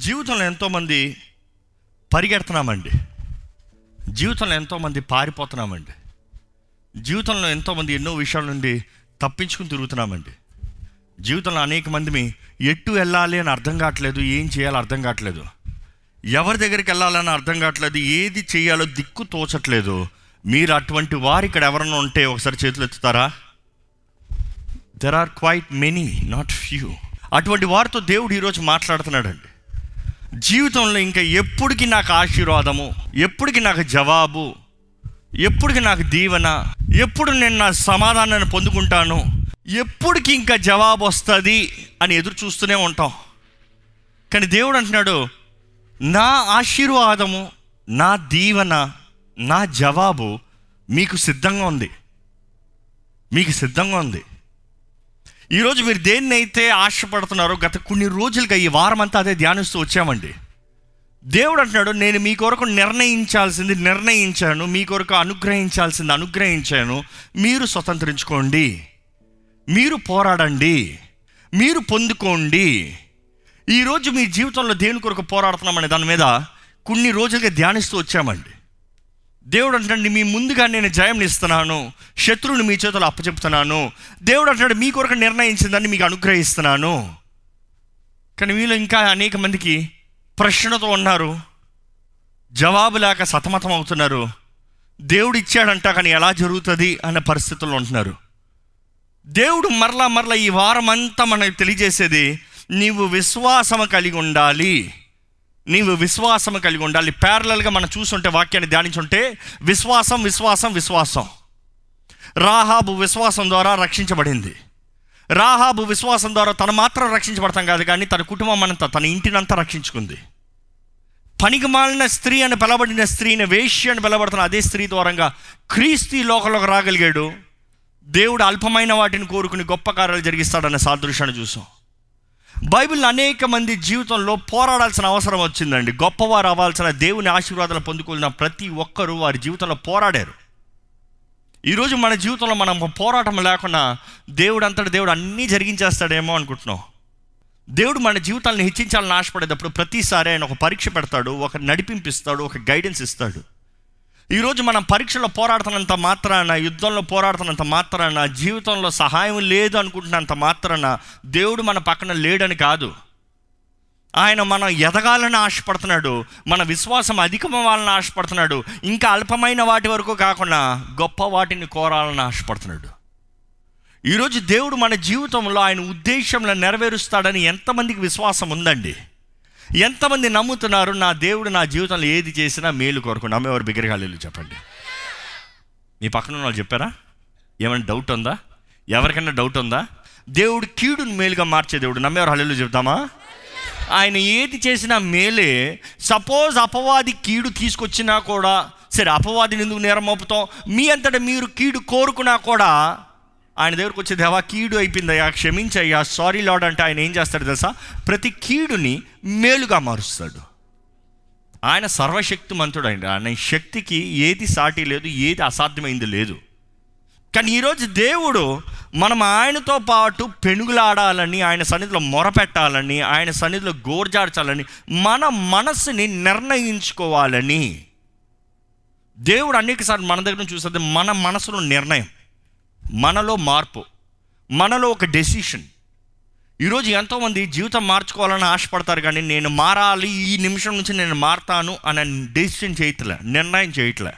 జీవితంలో ఎంతోమంది పరిగెడుతున్నామండి. జీవితంలో ఎంతోమంది పారిపోతున్నామండి. జీవితంలో ఎంతోమంది ఎన్నో విషయాల నుండి తప్పించుకుని తిరుగుతున్నామండి. జీవితంలో అనేక మందిని ఎట్టు వెళ్ళాలి అని అర్థం కావట్లేదు ఏం చేయాలో అర్థం కావట్లేదు. ఎవరి దగ్గరికి వెళ్ళాలని అర్థం కావట్లేదు ఏది చేయాలో దిక్కు తోచట్లేదు. మీరు అటువంటి వారు ఇక్కడ ఎవరన్నా ఉంటే ఒకసారి చేతులు ఎత్తుతారా? There are quite many not few అటువంటి వారితో దేవుడు ఈరోజు మాట్లాడుతున్నాడండి. జీవితంలో ఇంకా ఎప్పటికి నాకు ఆశీర్వాదము ఎప్పటికి నాకు జవాబు ఎప్పటికి నాకు దీవెన ఎప్పుడు నేను నా సమాధానాన్ని పొందుకుంటాను ఎప్పటికి ఇంకా జవాబు వస్తుంది అని ఎదురు చూస్తూనే ఉంటాం. కానీ దేవుడు అంటున్నాడు నా ఆశీర్వాదము నా దీవెన నా జవాబు మీకు సిద్ధంగా ఉంది. మీకు సిద్ధంగా ఉంది. ఈరోజు మీరు దేన్నైతే ఆశపడుతున్నారో గత కొన్ని రోజులుగా ఈ వారం అంతా అదే ధ్యానిస్తూ వచ్చామండి. దేవుడు అంటున్నాడు నేను మీ కొరకు నిర్ణయించాల్సింది నిర్ణయించాను మీ కొరకు అనుగ్రహించాల్సింది అనుగ్రహించాను. మీరు స్వతంత్రించుకోండి. మీరు పోరాడండి. మీరు పొందుకోండి. ఈరోజు మీ జీవితంలో దేని కొరకు పోరాడుతున్నామనే దాని మీద కొన్ని రోజులుగా ధ్యానిస్తూ వచ్చామండి. దేవుడు అంటున్నాడు మీ ముందుగా నేను జయం ఇస్తున్నాను శత్రువుని మీ చేతులు అప్పచెప్తున్నాను. దేవుడు అంటున్నాడు మీ కొరకు నిర్ణయించిందని మీకు అనుగ్రహిస్తున్నాను. కానీ మీలో ఇంకా అనేక మందికి ప్రశ్నతో ఉన్నారు జవాబు లేక సతమతం అవుతున్నారు. దేవుడు ఇచ్చాడంట కానీ ఎలా జరుగుతుంది అనే పరిస్థితుల్లో ఉంటున్నారు. దేవుడు మరలా మరలా ఈ వారం అంతా మనకు తెలియజేసేది నీవు విశ్వాసము కలిగి ఉండాలి. నీవు విశ్వాసం కలిగి ఉండాలి. ప్యారలల్గా మనం చూసుంటే వాక్యాన్ని ధ్యానించుంటే విశ్వాసం విశ్వాసం విశ్వాసం. రాహాబు విశ్వాసం ద్వారా రక్షించబడింది. రాహాబు విశ్వాసం ద్వారా తను మాత్రం రక్షించబడతాం కాదు కానీ తన కుటుంబం అంతా తన ఇంటినంతా రక్షించుకుంది. పనికి మాలిన స్త్రీ అని పిలబడిన స్త్రీని వేష్య అని పిలబడుతున్న అదే స్త్రీ ద్వారంగా క్రీస్తు లోకంలోకి రాగలిగాడు. దేవుడు అల్పమైన వాటిని కోరుకుని గొప్ప కార్యాలు జరిగిస్తాడన్న సాదృశ్యాన్ని చూసాం. బైబిల్ అనేక మంది జీవితంలో పోరాడాల్సిన అవసరం వచ్చిందండి. గొప్పవారు అవ్వాల్సిన దేవుని ఆశీర్వాదాలు పొందుకున్న ప్రతి ఒక్కరూ వారి జీవితంలో పోరాడారు. ఈరోజు మన జీవితంలో మనం పోరాటం లేకుండా దేవుడు అంతటి దేవుడు అన్నీ జరిగించేస్తాడేమో అనుకుంటున్నాం. దేవుడు మన జీవితాలను హెచ్చించాలని ఆశపడేటప్పుడు ప్రతిసారి ఆయన ఒక పరీక్ష పెడతాడు ఒక నడిపింపిస్తాడు ఒక గైడెన్స్ ఇస్తాడు. ఈరోజు మనం పరీక్షలో పోరాడుతున్నంత మాత్రాన యుద్ధంలో పోరాడుతున్నంత మాత్రాన జీవితంలో సహాయం లేదు అనుకుంటున్నంత మాత్రాన దేవుడు మన పక్కన లేడని కాదు. ఆయన మనం ఎదగాలని ఆశపడుతున్నాడు మన విశ్వాసం అధికమవ్వాలని ఆశపడుతున్నాడు ఇంకా అల్పమైన వాటి వరకు కాకుండా గొప్ప వాటిని కోరాలని ఆశపడుతున్నాడు. ఈరోజు దేవుడు మన జీవితంలో ఆయన ఉద్దేశంలో నెరవేరుస్తాడని ఎంతమందికి విశ్వాసం ఉందండి. ఎంతమంది నమ్ముతున్నారు నా దేవుడు నా జీవితంలో ఏది చేసినా మేలు కొరకు నమ్మేవారు బిగ్గరగాలి చెప్పండి. మీ పక్కన ఉన్న వాళ్ళు చెప్పారా? ఏమైనా డౌట్ ఉందా? ఎవరికైనా డౌట్ ఉందా? దేవుడు కీడుని మేలుగా మార్చే దేవుడు. నమ్మేవారు హల్లు చెప్తామా? ఆయన ఏది చేసినా మేలే. సపోజ్ అపవాది కీడు తీసుకొచ్చినా కూడా సరే అపవాదిని ఎందుకు నేరం మోపుతాం? మీ అంతటా మీరు కీడు కోరుకున్నా కూడా ఆయన దగ్గరకు వచ్చే దేవా కీడు అయిపోయిందయ్యా క్షమించయ్యా సారీ లాడ్ అంటే ఆయన ఏం చేస్తాడు తెలుసా? ప్రతి కీడుని మేలుగా మారుస్తాడు. ఆయన సర్వశక్తిమంతుడు అండి ఆయన శక్తికి ఏది సాటి లేదు ఏది అసాధ్యమైంది లేదు. కానీ ఈరోజు దేవుడు మనం ఆయనతో పాటు పెనుగులాడాలని ఆయన సన్నిధిలో మొరపెట్టాలని ఆయన సన్నిధిలో గోర్జార్చాలని మన మనస్సుని నిర్ణయించుకోవాలని దేవుడు అనేకసార్లు మన దగ్గర నుంచి చూస్తుంది మన మనసులో నిర్ణయం. మనలో మార్పు మనలో ఒక డెసిషన్ ఈరోజు ఎంతోమంది జీవితం మార్చుకోవాలని ఆశపడతారు కానీ నేను మారాలి ఈ నిమిషం నుంచి నేను మారతాను అనే డెసిషన్ చేయట్లే నిర్ణయం చేయట్లే.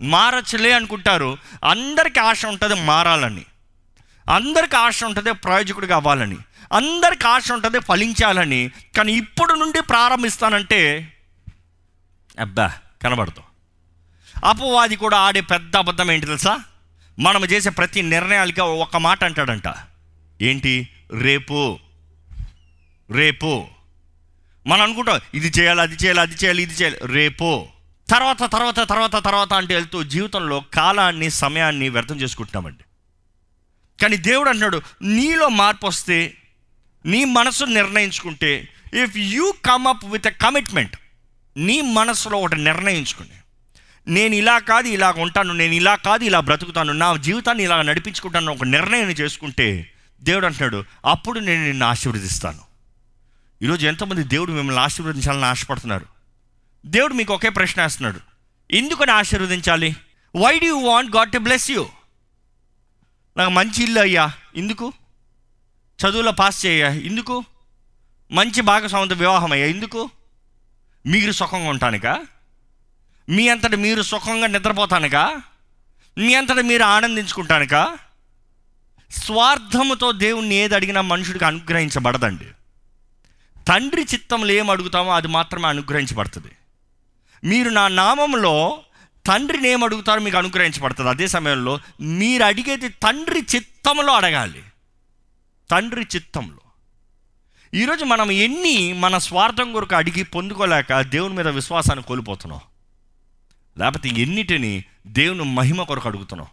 మారచ్చలే అనుకుంటారు అందరికీ ఆశ ఉంటుంది మారాలని. అందరికి ఆశ ఉంటుంది ప్రయోజకుడిగా అవ్వాలని. అందరికి ఆశ ఉంటుంది ఫలించాలని. కానీ ఇప్పుడు నుండి ప్రారంభిస్తానంటే అబ్బా కనబడదు. అపవాది కూడా ఆడే పెద్ద అబద్ధం ఏంటి తెలుసా? మనం చేసే ప్రతి నిర్ణయాలకి ఒక మాట అంటాడంట. ఏంటి? రేపు. రేపు. మనం అనుకుంటాం ఇది చేయాలి అది చేయాలి అది చేయాలి ఇది చేయాలి. రేపు. తర్వాత తర్వాత తర్వాత తర్వాత అంటే వెళ్తూ జీవితంలో కాలాన్ని సమయాన్ని వ్యర్థం చేసుకుంటున్నామండి. కానీ దేవుడు అంటున్నాడు నీలో మార్పు వస్తే నీ మనసు నిర్ణయించుకుంటే if you come up with a commitment నీ మనసులో ఒకటి నిర్ణయించుకుని నేను ఇలా కాదు ఇలా ఉంటాను నేను ఇలా కాదు ఇలా బ్రతుకుతాను నా జీవితాన్ని ఇలా నడిపించుకుంటాను ఒక నిర్ణయం చేసుకుంటే దేవుడు అంటున్నాడు అప్పుడు నేను నిన్ను ఆశీర్వదిస్తాను. ఈరోజు ఎంతమంది దేవుడు మిమ్మల్ని ఆశీర్వదించాలని ఆశపడుతున్నారు? దేవుడు మీకు ఒకే ప్రశ్న వేస్తున్నాడు ఎందుకని ఆశీర్వదించాలి? Why do you want God to bless you నాకు మంచి ఇల్లు అయ్యా ఎందుకు? చదువులో పాస్ చేయ ఎందుకు? మంచి భాగస్వామితో వివాహం అయ్యా ఎందుకు? మీరు సుఖంగా ఉంటానుగా మీ అంతటి మీరు సుఖంగా నిద్రపోతానుగా మీ అంతటి మీరు ఆనందించుకుంటానుగా స్వార్థముతో దేవుణ్ణి ఏది అడిగినా మనుషుడికి అనుగ్రహించబడదండి. తండ్రి చిత్తంలో ఏం అడుగుతామో అది మాత్రమే అనుగ్రహించబడుతుంది. మీరు నా నామంలో తండ్రిని ఏం అడుగుతారో మీకు అనుగ్రహించబడుతుంది. అదే సమయంలో మీరు అడిగేది తండ్రి చిత్తంలో అడగాలి. తండ్రి చిత్తంలో. ఈరోజు మనం ఎన్ని మన స్వార్థం కొరకు అడిగి పొందుకోలేక దేవుని మీద విశ్వాసాన్ని కోల్పోతున్నాం. లేకపోతే ఎన్నిటిని దేవుని మహిమ కొరకు అడుగుతున్నాం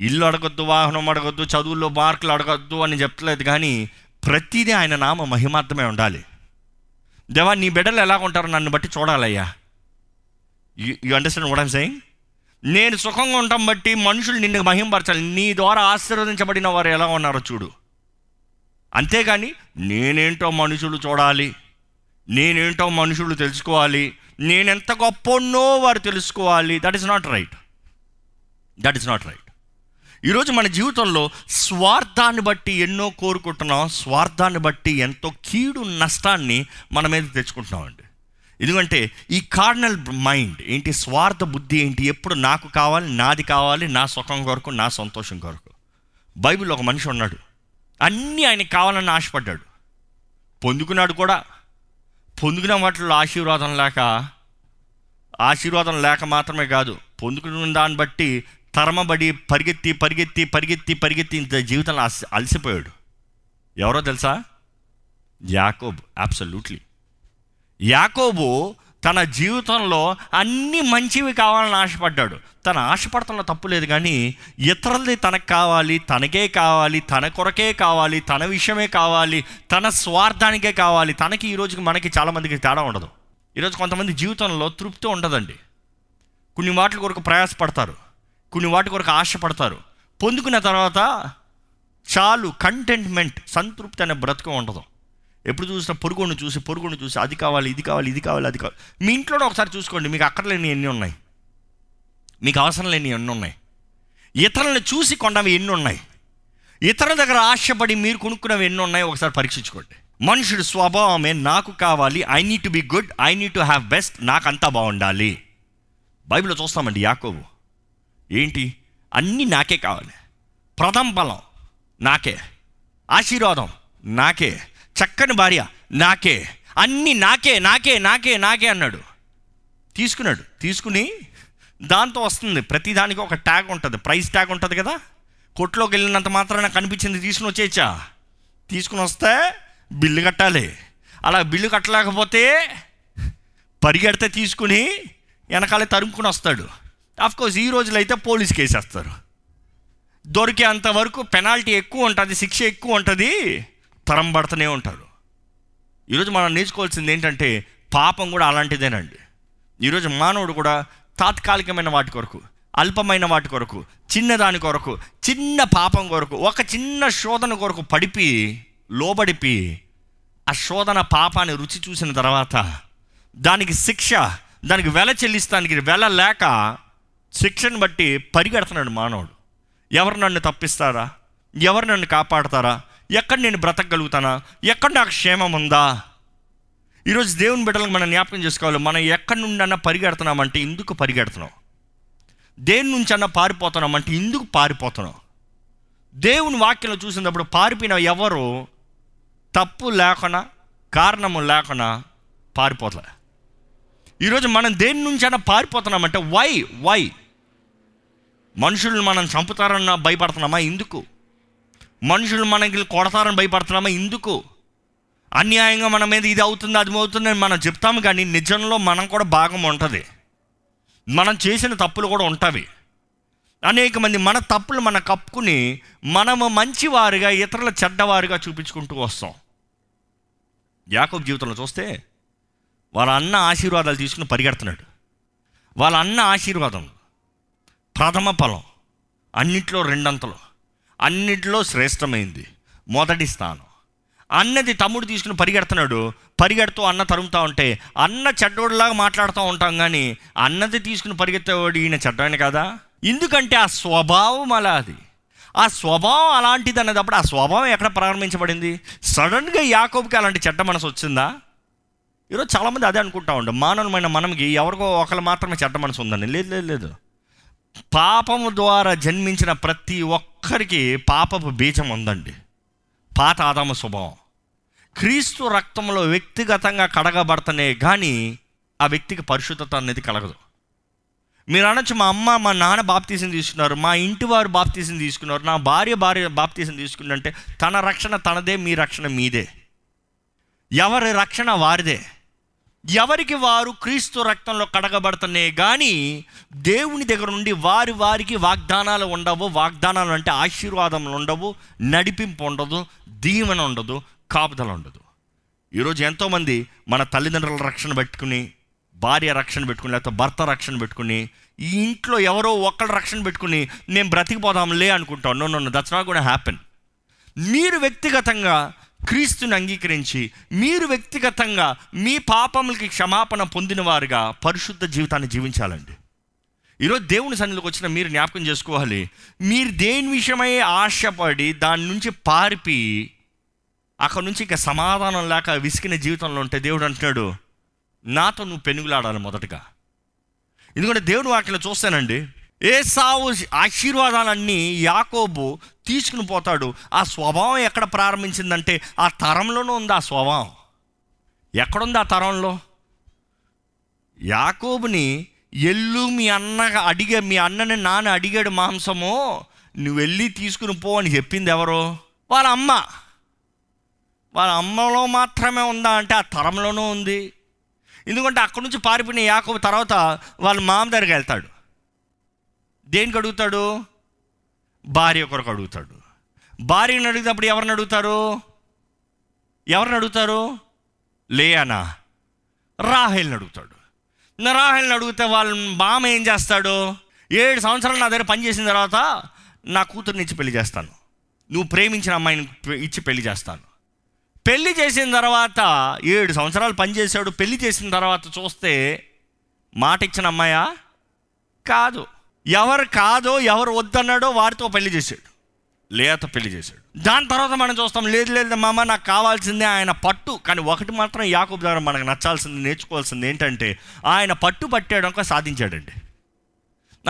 ఇల్లు అడగొద్దు వాహనం అడగొద్దు చదువుల్లో మార్కులు అడగొద్దు అని చెప్పలేదు కానీ ప్రతిదీ ఆయన నామ మహిమార్థమే ఉండాలి. దేవా నీ బిడ్డలు ఎలా ఉంటారో నన్ను బట్టి చూడాలయ్యా. You understand what I'm saying నేను సుఖంగా ఉండటం బట్టి మనుషులు నిన్ను మహింపరచాలి. నీ ద్వారా ఆశీర్వదించబడిన వారు ఎలా ఉన్నారో చూడు. అంతేగాని నేనేంటో మనుషులు చూడాలి. నేనేంటో మనుషులు తెలుసుకోవాలి. నేనెంత గొప్పనో వారు తెలుసుకోవాలి. That is not right that is not right ఈరోజు మన జీవితంలో స్వార్థాన్ని బట్టి ఎన్నో కోరుకుంటున్నాం. స్వార్థాన్ని బట్టి ఎంతో కీడు నష్టాన్ని మన మీద తెచ్చుకుంటున్నామండి. ఎందుకంటే ఈ కార్నల్ మైండ్ ఏంటి స్వార్థ బుద్ధి ఏంటి? ఎప్పుడు నాకు కావాలి నాది కావాలి నా సుఖం కొరకు నా సంతోషం కొరకు. బైబిల్ ఒక మనిషి ఉన్నాడు. అన్నీ ఆయనకి కావాలని ఆశపడ్డాడు. పొందుకున్నాడు కూడా పొందుకున్న వాటిలో ఆశీర్వాదం లేక ఆశీర్వాదం లేక మాత్రమే కాదు పొందుకున్న దాన్ని బట్టి తరమబడి పరిగెత్తి పరిగెత్తి పరిగెత్తి పరిగెత్తి ఇంత జీవితంలో అలసిపోయాడు. ఎవరో తెలుసా? యాకోబ్. అబ్సల్యూట్లీ యాకోబు తన జీవితంలో అన్ని మంచివి కావాలని ఆశపడ్డాడు. తన ఆశపడతంలో తప్పు లేదు కానీ ఇతరులది తనకు కావాలి తనకే కావాలి తన కొరకే కావాలి తన విషయమే కావాలి తన స్వార్థానికే కావాలి. తనకి ఈరోజుకి మనకి చాలామందికి తేడా ఉండదు. ఈరోజు కొంతమంది జీవితంలో తృప్తి ఉండదండి. కొన్ని వాటి కొరకు ప్రయాసపడతారు. కొన్ని వాటి కొరకు ఆశపడతారు. పొందుకున్న తర్వాత చాలు కంటెంట్మెంట్ సంతృప్తి అనే బ్రతుకు ఉండదు. ఎప్పుడు చూసినా పొరుగును చూసి పొరుగును చూసి అది కావాలి ఇది కావాలి ఇది కావాలి అది కావాలి. మీ ఇంట్లోనే ఒకసారి చూసుకోండి మీకు అక్కర్లేని ఎన్ని ఉన్నాయి? మీకు అవసరం లేని ఎన్ని ఉన్నాయి? ఇతరులను చూసి కొండవి ఎన్ని ఉన్నాయి? ఇతరుల దగ్గర ఆశపడి మీరు కొనుక్కున్నవి ఎన్ని ఉన్నాయి? ఒకసారి పరీక్షించుకోండి. మనుషుడు స్వభావమే నాకు కావాలి I need to be good I need to have best నాకంతా బాగుండాలి. బైబిల్లో చూస్తామండి యాకోబు. ఏంటి? అన్నీ నాకే కావాలి. ప్రథమ బలం నాకే. ఆశీర్వాదం నాకే. చక్కని భార్య. నాకే. అన్నీ నాకే నాకే నాకే నాకే అన్నాడు. తీసుకున్నాడు. తీసుకుని దాంతో వస్తుంది. ప్రతిదానికి ఒక ట్యాగ్ ఉంటుంది. ప్రైస్ ట్యాగ్ ఉంటుంది కదా. కొట్లోకి వెళ్ళినంత మాత్రం నాకు అనిపించింది తీసుకుని వచ్చేయచ్చా? తీసుకుని వస్తే బిల్లు కట్టాలి. అలా బిల్లు కట్టలేకపోతే పరిగెడితే తీసుకుని వెనకాలే తరుముకుని వస్తాడు. కోర్స్ ఈ రోజులు అయితే పోలీస్ కేసు వేస్తారు దొరికేంత వరకు పెనాల్టీ ఎక్కువ ఉంటుంది శిక్ష ఎక్కువ ఉంటుంది. తరం పడుతూనే ఉంటారు. ఈరోజు మనం నేర్చుకోవాల్సింది ఏంటంటే పాపం కూడా అలాంటిదేనండి. ఈరోజు మానవుడు కూడా తాత్కాలికమైన వాటి కొరకు అల్పమైన వాటి కొరకు చిన్నదాని కొరకు చిన్న పాపం కొరకు ఒక చిన్న శోధన కొరకు పడిపి లోబడిపి ఆ శోధన పాపాన్ని రుచి చూసిన తర్వాత దానికి శిక్ష దానికి వెల చెల్లిస్తానికి వెల లేక శిక్షను బట్టి పరిగెడుతున్నాడు మానవుడు. ఎవరు నన్ను తప్పిస్తారా? ఎవరు నన్ను కాపాడతారా? ఎక్కడ నేను బ్రతకగలుగుతానా? ఎక్కడ నాకు క్షేమం ఉందా ఈరోజు దేవుని బిడ్డలకు మనం జ్ఞాపకం చేసుకోవాలి. మనం ఎక్కడి నుండన్నా పరిగెడుతున్నామంటే ఎందుకు పరిగెడుతున్నాం? దేని నుంచి అన్నా పారిపోతున్నామంటే ఎందుకు పారిపోతున్నాం? దేవుని వాక్యంలో చూసినప్పుడు పారిపోయిన ఎవరు? తప్పు లేకుండా కారణము లేకుండా పారిపోతలే. ఈరోజు మనం దేని నుంచి అయినా పారిపోతున్నామంటే వై? వై? మనుషులను మనం చంపుతారన్న భయపడుతున్నామా? ఎందుకు? మనుషులు మనకి కొడతారని భయపడుతున్నామా? ఎందుకు? అన్యాయంగా మన మీద ఇది అవుతుంది అది అవుతుంది అని మనం చెప్తాము కానీ నిజంలో మనం కూడా భాగం ఉంటుంది. మనం చేసిన తప్పులు కూడా ఉంటాయి అనేక మంది మన తప్పులు మన కప్పుకుని మనము మంచివారుగా ఇతరుల చెడ్డవారుగా చూపించుకుంటూ వస్తాం. యాకోబ్ జీవితంలో చూస్తే వాళ్ళ అన్న ఆశీర్వాదాలు తీసుకుని పరిగెడుతున్నాడు. వాళ్ళ అన్న ఆశీర్వాదం ప్రథమ ఫలం అన్నిట్లో రెండంతలు. అన్నిట్లో శ్రేష్టమైంది. మొదటి స్థానం. అన్నది తమ్ముడు తీసుకుని పరిగెడుతున్నాడు. పరిగెడుతూ అన్న తరుముతా ఉంటే అన్న చెడ్డోడిలాగా మాట్లాడుతూ ఉంటాం కానీ అన్నది తీసుకుని పరిగెత్తేవాడు ఈయన చెడ్డాయన కదా? ఎందుకంటే ఆ స్వభావం అలా అది. ఆ స్వభావం అలాంటిది అన్నదప్పుడు ఆ స్వభావం ఎక్కడ ప్రారంభించబడింది? సడన్గా యాకోబ్కి అలాంటి చెడ్డ మనసు వచ్చిందా? ఈరోజు చాలామంది అదే అనుకుంటా ఉంటాం మానవమైన మనకి ఎవరికో ఒకరు మాత్రమే చెడ్డ మనసు ఉందని లేదు లేదు లేదు. పాపము ద్వారా జన్మించిన ప్రతి ఒక్కరికి పాపపు బీజం ఉందండి. పాత ఆదామ స్వభావం. క్రీస్తు రక్తంలో వ్యక్తిగతంగా కడగబడతనే కానీ ఆ వ్యక్తికి పరిశుద్ధత అనేది కలగదు. మీరు అనొచ్చు మా అమ్మ మా నాన్న బాప్తీసం తీసుకున్నారు మా ఇంటి వారు బాప్తీసం తీసుకున్నారు నా భార్య భార్య బాప్తీసం తీసుకుందంటే తన రక్షణ తనదే మీ రక్షణ మీదే. ఎవరి రక్షణ వారిదే? ఎవరికి వారు క్రీస్తు రక్తంలో కడగబడుతున్నాయి కానీ దేవుని దగ్గర నుండి వారి వారికి వాగ్దానాలు ఉండవు. వాగ్దానాలు అంటే ఆశీర్వాదములు ఉండవు నడిపింపు ఉండదు దీవెన ఉండదు కాపుదల ఉండదు. ఈరోజు ఎంతోమంది మన తల్లిదండ్రుల రక్షణ పెట్టుకుని భార్య రక్షణ పెట్టుకుని లేకపోతే భర్త రక్షణ పెట్టుకుని ఈ ఇంట్లో ఎవరో ఒక్కళ్ళు రక్షణ పెట్టుకుని మేము బ్రతికిపోదాంలే అనుకుంటాం. నో నో దట్స్ నాట్ కూడా హ్యాపెన్ మీరు వ్యక్తిగతంగా క్రీస్తుని అంగీకరించి మీరు వ్యక్తిగతంగా మీ పాపములకి క్షమాపణ పొందిన వారుగా పరిశుద్ధ జీవితాన్ని జీవించాలండి. ఈరోజు దేవుని సన్నిధిలోకి వచ్చిన మీరు జ్ఞాపకం చేసుకోవాలి. మీరు దేని విషయమై ఆశపడి దాని నుంచి పారిపి అక్కడ నుంచి ఇంకా సమాధానం లేక విసికిన జీవితంలో ఉంటే దేవుడు అంటున్నాడు నాతో నువ్వు పెనుగులాడాలి మొదటగా. ఎందుకంటే దేవుడు వాటిలో చూస్తానండి ఏ సావు ఆశీర్వాదాలన్నీ యాకోబు తీసుకుని పోతాడు. ఆ స్వభావం ఎక్కడ ప్రారంభించిందంటే ఆ తరంలోనూ ఉంది ఆ స్వభావం. ఎక్కడుంది ఆ తరంలో? యాకోబుని ఎల్లు మీ అన్న అడిగే మీ అన్నని నాన్న అడిగాడు మాంసము నువ్వు వెళ్ళి తీసుకుని పో అని చెప్పింది ఎవరు? వాళ్ళ అమ్మ. వాళ్ళ అమ్మలో మాత్రమే ఉందా అంటే ఆ తరంలోనూ ఉంది. ఎందుకంటే అక్కడి నుంచి పారిపోయిన యాకోబు తర్వాత వాళ్ళ మామ దగ్గరికి వెళ్తాడు. దేనికి అడుగుతాడు? భార్య కొరకు అడుగుతాడు. భార్యని అడిగినప్పుడు ఎవరిని అడుగుతారు? ఎవరిని అడుగుతారు? లేయానా? రాహేల్ని అడుగుతాడు. నా రాహేల్ని అడిగితే వాళ్ళ బామ ఏం చేస్తాడు? ఏడు సంవత్సరాలు నా దగ్గర పనిచేసిన తర్వాత నా కూతుర్ని ఇచ్చి పెళ్ళి చేస్తాను. నువ్వు ప్రేమించిన అమ్మాయిని ఇచ్చి పెళ్ళి చేస్తాను. పెళ్ళి చేసిన తర్వాత ఏడు సంవత్సరాలు పనిచేశాడు. పెళ్ళి చేసిన తర్వాత చూస్తే మాట ఇచ్చిన అమ్మాయా? కాదు. ఎవరు కాదో ఎవరు వద్దన్నాడో వారితో పెళ్ళి చేశాడు. లేత పెళ్ళి చేశాడు. దాని తర్వాత మనం చూస్తాం లేదు లేదు మామ నాకు కావాల్సిందే ఆయన పట్టు. కానీ ఒకటి మాత్రం యాకూబ్ ద్వారా మనకు నచ్చాల్సింది నేర్చుకోవాల్సింది ఏంటంటే ఆయన పట్టు పట్టాడు సాధించాడండి.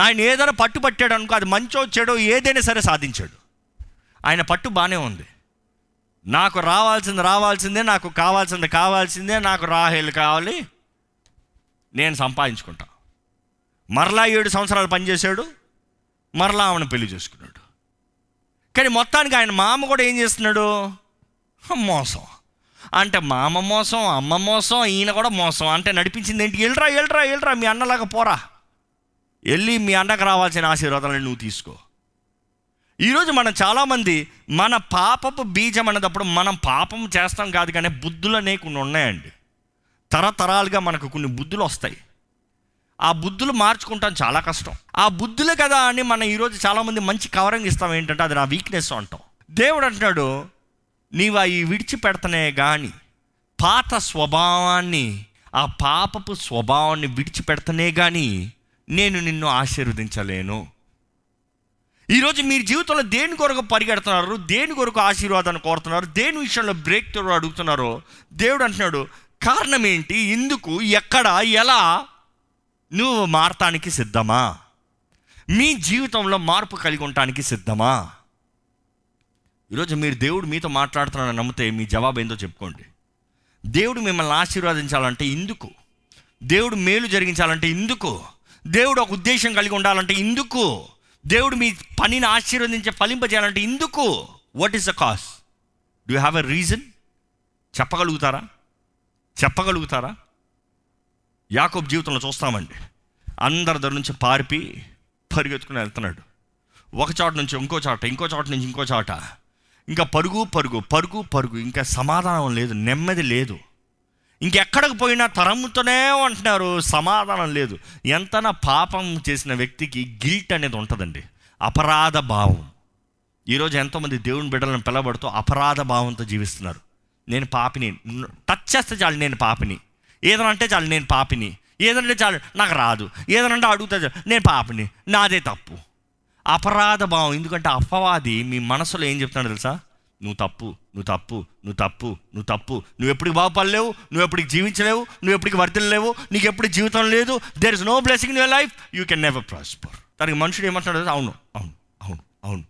ఆయన ఏదైనా పట్టు పట్టాడు అనుకో అది మంచో చెడో ఏదైనా సరే సాధించాడు. ఆయన పట్టు బాగానే ఉంది. నాకు రావాల్సింది రావాల్సిందే నాకు కావాల్సింది కావాల్సిందే నాకు రాహేలు కావాలి నేను సంపాదించుకుంటా. మరలా ఏడు సంవత్సరాలు పనిచేశాడు మరలా ఆమెను పెళ్ళి చేసుకున్నాడు. కానీ మొత్తానికి ఆయన మామ కూడా ఏం చేస్తున్నాడు? మోసం. అంటే మామ మోసం అమ్మ మోసం ఈయన కూడా మోసం. అంటే నడిపించింది ఏంటి? వెళ్ళరా వెళ్ళరా వెళ్ళరా మీ అన్నలాగా పోరా. వెళ్ళి మీ అన్నకు రావాల్సిన ఆశీర్వాదాలను నువ్వు తీసుకో. ఈరోజు మనం చాలామంది మన పాపపు బీజం అన్నదప్పుడు మనం పాపం చేస్తాం కాదు కానీ బుద్ధులు అనేవి కొన్ని ఉన్నాయండి. తరతరాలుగా మనకు కొన్ని బుద్ధులు వస్తాయి. ఆ బుద్ధులు మార్చుకుంటాం చాలా కష్టం. ఆ బుద్ధులే కదా అని మనం ఈరోజు చాలామంది మంచి కవరింగ్ ఇస్తాం ఏంటంటే అది నా వీక్నెస్ అంటాం. దేవుడు అంటున్నాడు నీవు అవి విడిచిపెడతనే కానీ పాత స్వభావాన్ని ఆ పాపపు స్వభావాన్ని విడిచిపెడతనే కానీ నేను నిన్ను ఆశీర్వదించలేను. ఈరోజు మీరు జీవితంలో దేని కొరకు పరిగెడుతున్నారు దేని కొరకు ఆశీర్వాదాన్ని కోరుతున్నారు దేని విషయంలో బ్రేక్ త్రూ అడుగుతున్నారో దేవుడు అంటున్నాడు కారణం ఏంటి? ఎందుకు? ఎక్కడ? ఎలా? నువ్వు మారటానికి సిద్ధమా? మీ జీవితంలో మార్పు కలిగి ఉండటానికి సిద్ధమా? ఈరోజు మీరు దేవుడు మీతో మాట్లాడుతున్నాడని నమ్మితే మీ జవాబు ఏందో చెప్పుకోండి. దేవుడు మిమ్మల్ని ఆశీర్వదించాలంటే ఇందుకు. దేవుడు మేలు జరిగించాలంటే ఇందుకు. దేవుడు ఒక ఉద్దేశం కలిగి ఉండాలంటే ఇందుకు. దేవుడు మీ పనిని ఆశీర్వదించే ఫలింపజేయాలంటే ఇందుకు. What is the cause do have a reason చెప్పగలుగుతారా? చెప్పగలుగుతారా? యాకోబ్ జీవితంలో చూస్తామండి. అందరి దగ్గర నుంచి పారిపి పరిగెత్తుకుని వెళ్తున్నాడు. ఒక చోట నుంచి ఇంకో చోట ఇంకో చోట నుంచి ఇంకో చోట. ఇంకా పరుగు పరుగు పరుగు పరుగు. ఇంకా సమాధానం లేదు నెమ్మది లేదు. ఇంకెక్కడికి పోయినా తరముతోనే ఉంటున్నారు సమాధానం లేదు. ఎంతనా పాపం చేసిన వ్యక్తికి గిల్ట్ అనేది ఉంటుందండి. అపరాధ భావం. ఈరోజు ఎంతోమంది దేవుని బిడ్డలను పిలబడుతూ అపరాధ భావంతో జీవిస్తున్నారు. నేను పాపిని టచ్ చేస్తే చాలు నేను పాపిని. ఏదైనా అంటే చాలు నేను పాపిని. ఏదంటే చాలు నాకు రాదు. ఏదనంటే అడుగుతా చాలు నేను పాపిని. నాదే తప్పు. అపరాధ భావం ఎందుకంటే అపవాది మీ మనసులో ఏం చెప్తున్నాడు తెలుసా? నువ్వు తప్పు నువ్వు తప్పు నువ్వు తప్పు నువ్వు తప్పు. నువ్వు ఎప్పటికి బాగుపడలేవు నువ్వు ఎప్పటికి జీవించలేవు నువ్వు ఎప్పటికి వర్తిల్లేవు నీకు ఎప్పుడు జీవితం లేదు. There is no blessing in your life you can never prosper దానికి మనుషుడు ఏమంటున్నాడు అవును అవును అవును అవును.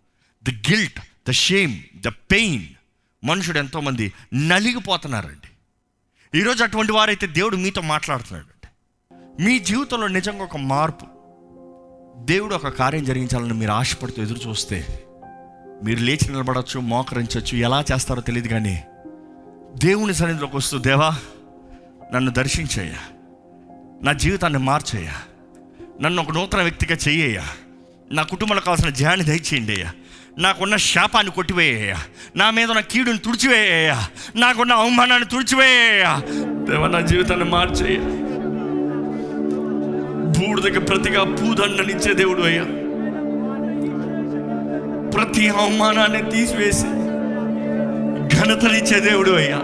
The guilt the shame the pain మనుషుడు ఎంతోమంది నలిగిపోతున్నారండి. ఈరోజు అటువంటి వారైతే దేవుడు మీతో మాట్లాడుతున్నాడు మీ జీవితంలో నిజంగా ఒక మార్పు. దేవుడు ఒక కార్యం జరిగించాలని మీరు ఆశపడుతూ ఎదురు చూస్తే మీరు లేచి నిలబడచ్చు మోకరించవచ్చు ఎలా చేస్తారో తెలియదు కానీ దేవుని సన్నిధిలోకి వస్తూ దేవా నన్ను దర్శించయ్యా. నా జీవితాన్ని మార్చయ్యా. నన్ను ఒక నూతన వ్యక్తిగా చెయ్యయ్యా. నా కుటుంబంలో కావాల్సిన ధ్యాన్ని దయచేయండి అయ్యా. నాకున్న శాపాన్ని కొట్టివేయ. నా మీద ఉన్న కీడుని తుడిచివేయ. నాకున్న అవమానాన్ని తుడిచివేయ్యా దేవా నా జీవితాన్ని మార్చేయ. బూడిదకి ప్రతిగా పూదండనిచ్చే దేవుడు అయ్యా. ప్రతి అవమానాన్ని తీసివేసి ఘనతనిచ్చే దేవుడు అయ్యా.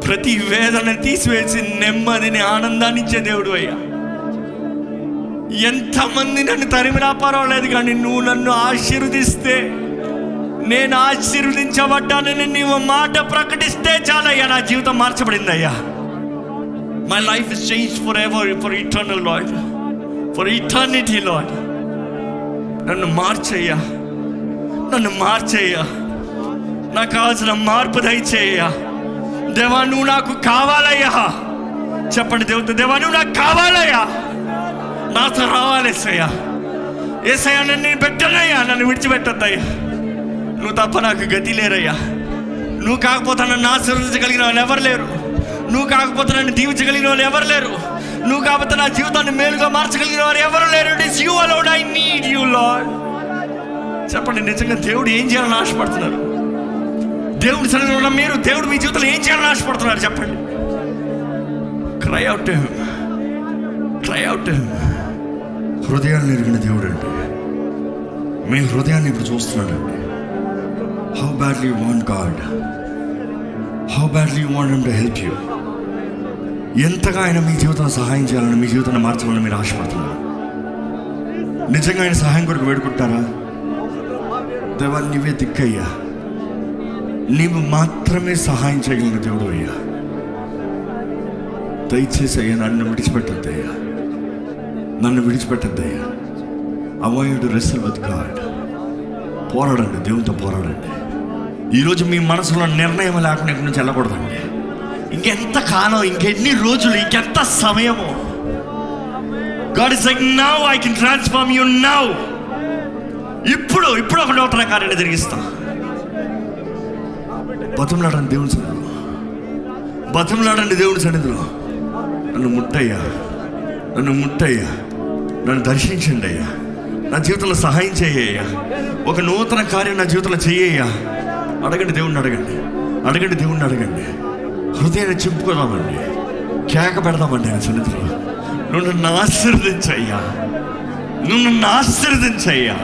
ప్రతి వేదన తీసివేసి నెమ్మదిని ఆనందాన్నిచ్చే దేవుడు అయ్యా. ఎంతమంది నన్ను తరిమినా పర్వాలేదు కానీ నువ్వు నన్ను ఆశీర్వదిస్తే నేను ఆశీర్వదించబడ్డానని నీవు మాట ప్రకటిస్తే చాలయ్యా నా జీవితం మార్చబడింది అయ్యా my life is change forever for eternal Lord for eternity Lord నన్ను మార్చయ్యా నన్ను మార్చేయ్యా నాకు కావాల్సిన మార్పు దయచేయ్యా. దేవా నువ్వు నాకు కావాలయ్యా. చెప్పండి దేవుతో దేవా నువ్వు నాకు కావాలయ్యా. నాతో రావాలి ఎస్సయ్యా ఏసయ్యా నన్ను నేను పెట్టనయ్యా నన్ను విడిచిపెట్టద్దయ్యా. నువ్వు తప్ప నాకు గతి లేరయ్యా. నువ్వు కాకపోతే నన్ను ఆశీర్వదించగలిగిన వాళ్ళు ఎవరు లేరు. నువ్వు కాకపోతే నన్ను దీవించగలిగిన వాళ్ళు ఎవరు లేరు. నువ్వు కాకపోతే నా జీవితాన్ని మేలుగా మార్చగలిగిన వారు ఎవరు లేరు. Is you allowed I need you Lord చెప్పండి నిజంగా దేవుడు ఏం చేయాలని ఆశపడుతున్నారు? దేవుడి సన్నిధిలో ఉన్న మీరు దేవుడు మీ జీవితంలో ఏం చేయాలని ఆశపడుతున్నారు? చెప్పండి. క్రై అవుట్ క్రై అవుట్ హృదయాన్ని ఎరిగిన దేవుడు అండి మీ హృదయాన్ని ఇప్పుడు చూస్తున్నాడండి how badly want God how badly want to help you ఎంతగా ఆయన మీ జీవితంలో సహాయం చేయాలని మీ జీవితాన్ని మార్చాలని మీరు ఆశపడుతున్నారు? నిజంగా ఆయన సహాయం కొరకు వేడుకుంటారా దేవా నీవే దిక్కయ్యా. నీవు మాత్రమే సహాయం చేయగలిగిన దేవుడు అయ్యా దయచేసి అయ్యా నన్ను విడిచిపెట్టద్దయ్యా. నన్ను విడిచిపెట్టద్దయ్యా. అవాయిడ్ రెస్ల్ విత్ గాడ్ పోరాడండి దేవునితో పోరాడండి. ఈరోజు మీ మనసులో నిర్ణయం లేకుండా ఇక్కడి నుంచి వెళ్ళకూడదండి. ఇంకెంత కాలం ఇంకెన్ని రోజులు ఇంకెంత సమయము? God is like now I can transform you now ఇప్పుడు ఇప్పుడు ఒక నూతన కార్యాన్ని జరిగిస్తా. బతుమలాడండి దేవుని సన్నిధిలో. బతుమలాడండి దేవుని సన్నిధిలో. నన్ను ముట్టయ్యా. నన్ను ముట్టయ్యా. నన్ను దర్శించండి అయ్యా. నా జీవితంలో సహాయం చేయ్యా ఒక నూతన కార్యం నా జీవితంలో చెయ్యయ్యా అడగండి దేవుణ్ణి అడగండి. అడగండి దేవుణ్ణి అడగండి. హృదయాన్ని చింపుకోదామండి. కేక పెడదామండి ఆయన సన్నిధిలో. నువ్వు నన్ను ఆశీర్వదించయ్యా నువ్వు నన్ను ఆశీర్వదించయ్యా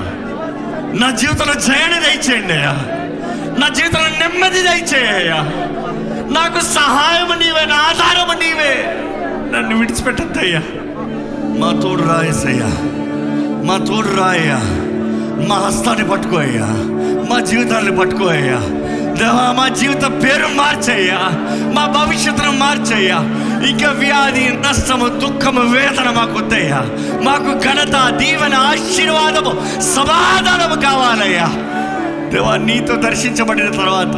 నా జీవితంలో చేయని దయచేయండి అయ్యా. నా జీవితంలో నెమ్మది దయచేయ్యా నాకు సహాయము నీవే నా ఆధారము నీవే. నన్ను విడిచిపెట్టద్దయ్యా. మా తోడు రాయేసయ్యా మా తోడు రాయ్యా మా హస్తాన్ని పట్టుకోయ్యా మా జీవితాన్ని పట్టుకోయ్యా దేవా మా జీవిత పేరు మార్చయ్యా. మా భవిష్యత్తును మార్చయ్యా. ఇక వ్యాధి నష్టము దుఃఖము వేదన మాకు వద్దయ్యా. మాకు ఘనత దీవెన ఆశీర్వాదము సమాధానము కావాలయ్యా. దేవా నీతో దర్శించబడిన తర్వాత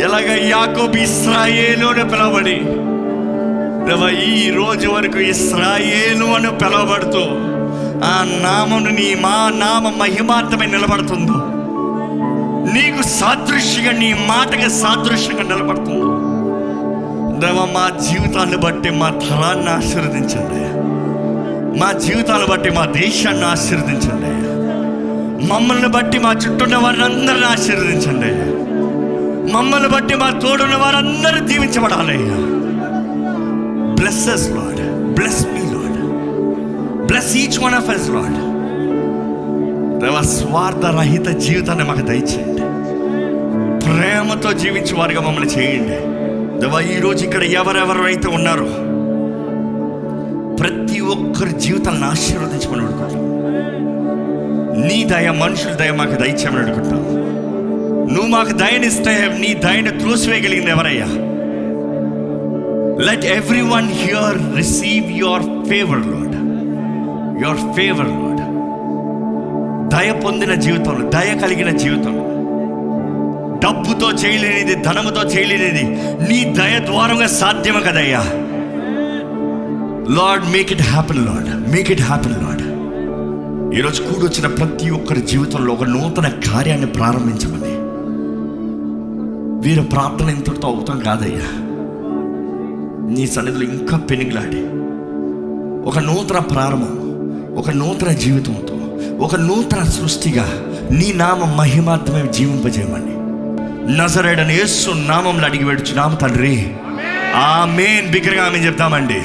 ఎలాగ యాకోబు ఇస్రాయేలోనే అని పిలవబడి దేవా ఈ రోజు వరకు ఇస్రాయేలు అని పిలవబడుతూ ఆ నామను నీ మా నామ మహిమార్థమై నిలబడుతుందో. నీకు సాదృశ్యంగా నీ మాటకి సాదృశ్యంగా నిలబడుతుందో. దేవ మా జీవితాన్ని బట్టి మా తరాన్ని ఆశీర్వదించండి మా జీవితాన్ని బట్టి మా దేశాన్ని ఆశీర్వదించండి మమ్మల్ని బట్టి మా చుట్టూన్న వారిని అందరిని ఆశీర్వదించండి మమ్మల్ని బట్టి మా తోడున్న వారందరూ Bless us, Lord. Bless me Lord. Bless each one of us, Lord. దేవ స్వార్థ రహిత జీవితాన్ని మాకు దయచేయండి ప్రేమతో జీవించే వారిగా మమ్మల్ని చేయండి దేవా ఈరోజు ఇక్కడ ఎవరెవరు అయితే ఉన్నారో ప్రతి ఒక్కరి జీవితాలను ఆశీర్వదించమని అడుగుతాం నీ దయ మనుషుల దయ మాకు దయచేయమని అడుగుతాం నువ్వు మాకు దయనిస్తే నీ దయని త్రోసివేయగలిగింది ఎవరయ్యా let everyone here receive your favour Lord your favour Lord దయ పొందిన జీవితంలో దయ కలిగిన జీవితంలో. డబ్బుతో చేయలేనిది ధనముతో చేయలేనిది నీ దయ ద్వారంగా సాధ్యమే కదయ్యా. Lord make it happy Lord make it happy Lord ఈరోజు కూడొచ్చిన ప్రతి ఒక్కరి జీవితంలో ఒక నూతన కార్యాన్ని ప్రారంభించమని. వీరు ప్రార్థన ఇంతటితో అవుతాం కాదయ్యా. నీ సన్నిధిలో ఇంకా పెనుగులాడి. ఒక నూతన ప్రారంభం ఒక నూతన జీవితంతో ఒక నూతన సృష్టిగా నీ నామ మహిమాత్మే జీవింపజేయమని. నజరేడని యేసు నామంలో అడిగి నామ తండ్రి. ఆ మెయిన్ బిగ్గరగా ఆమె చెప్తామండి.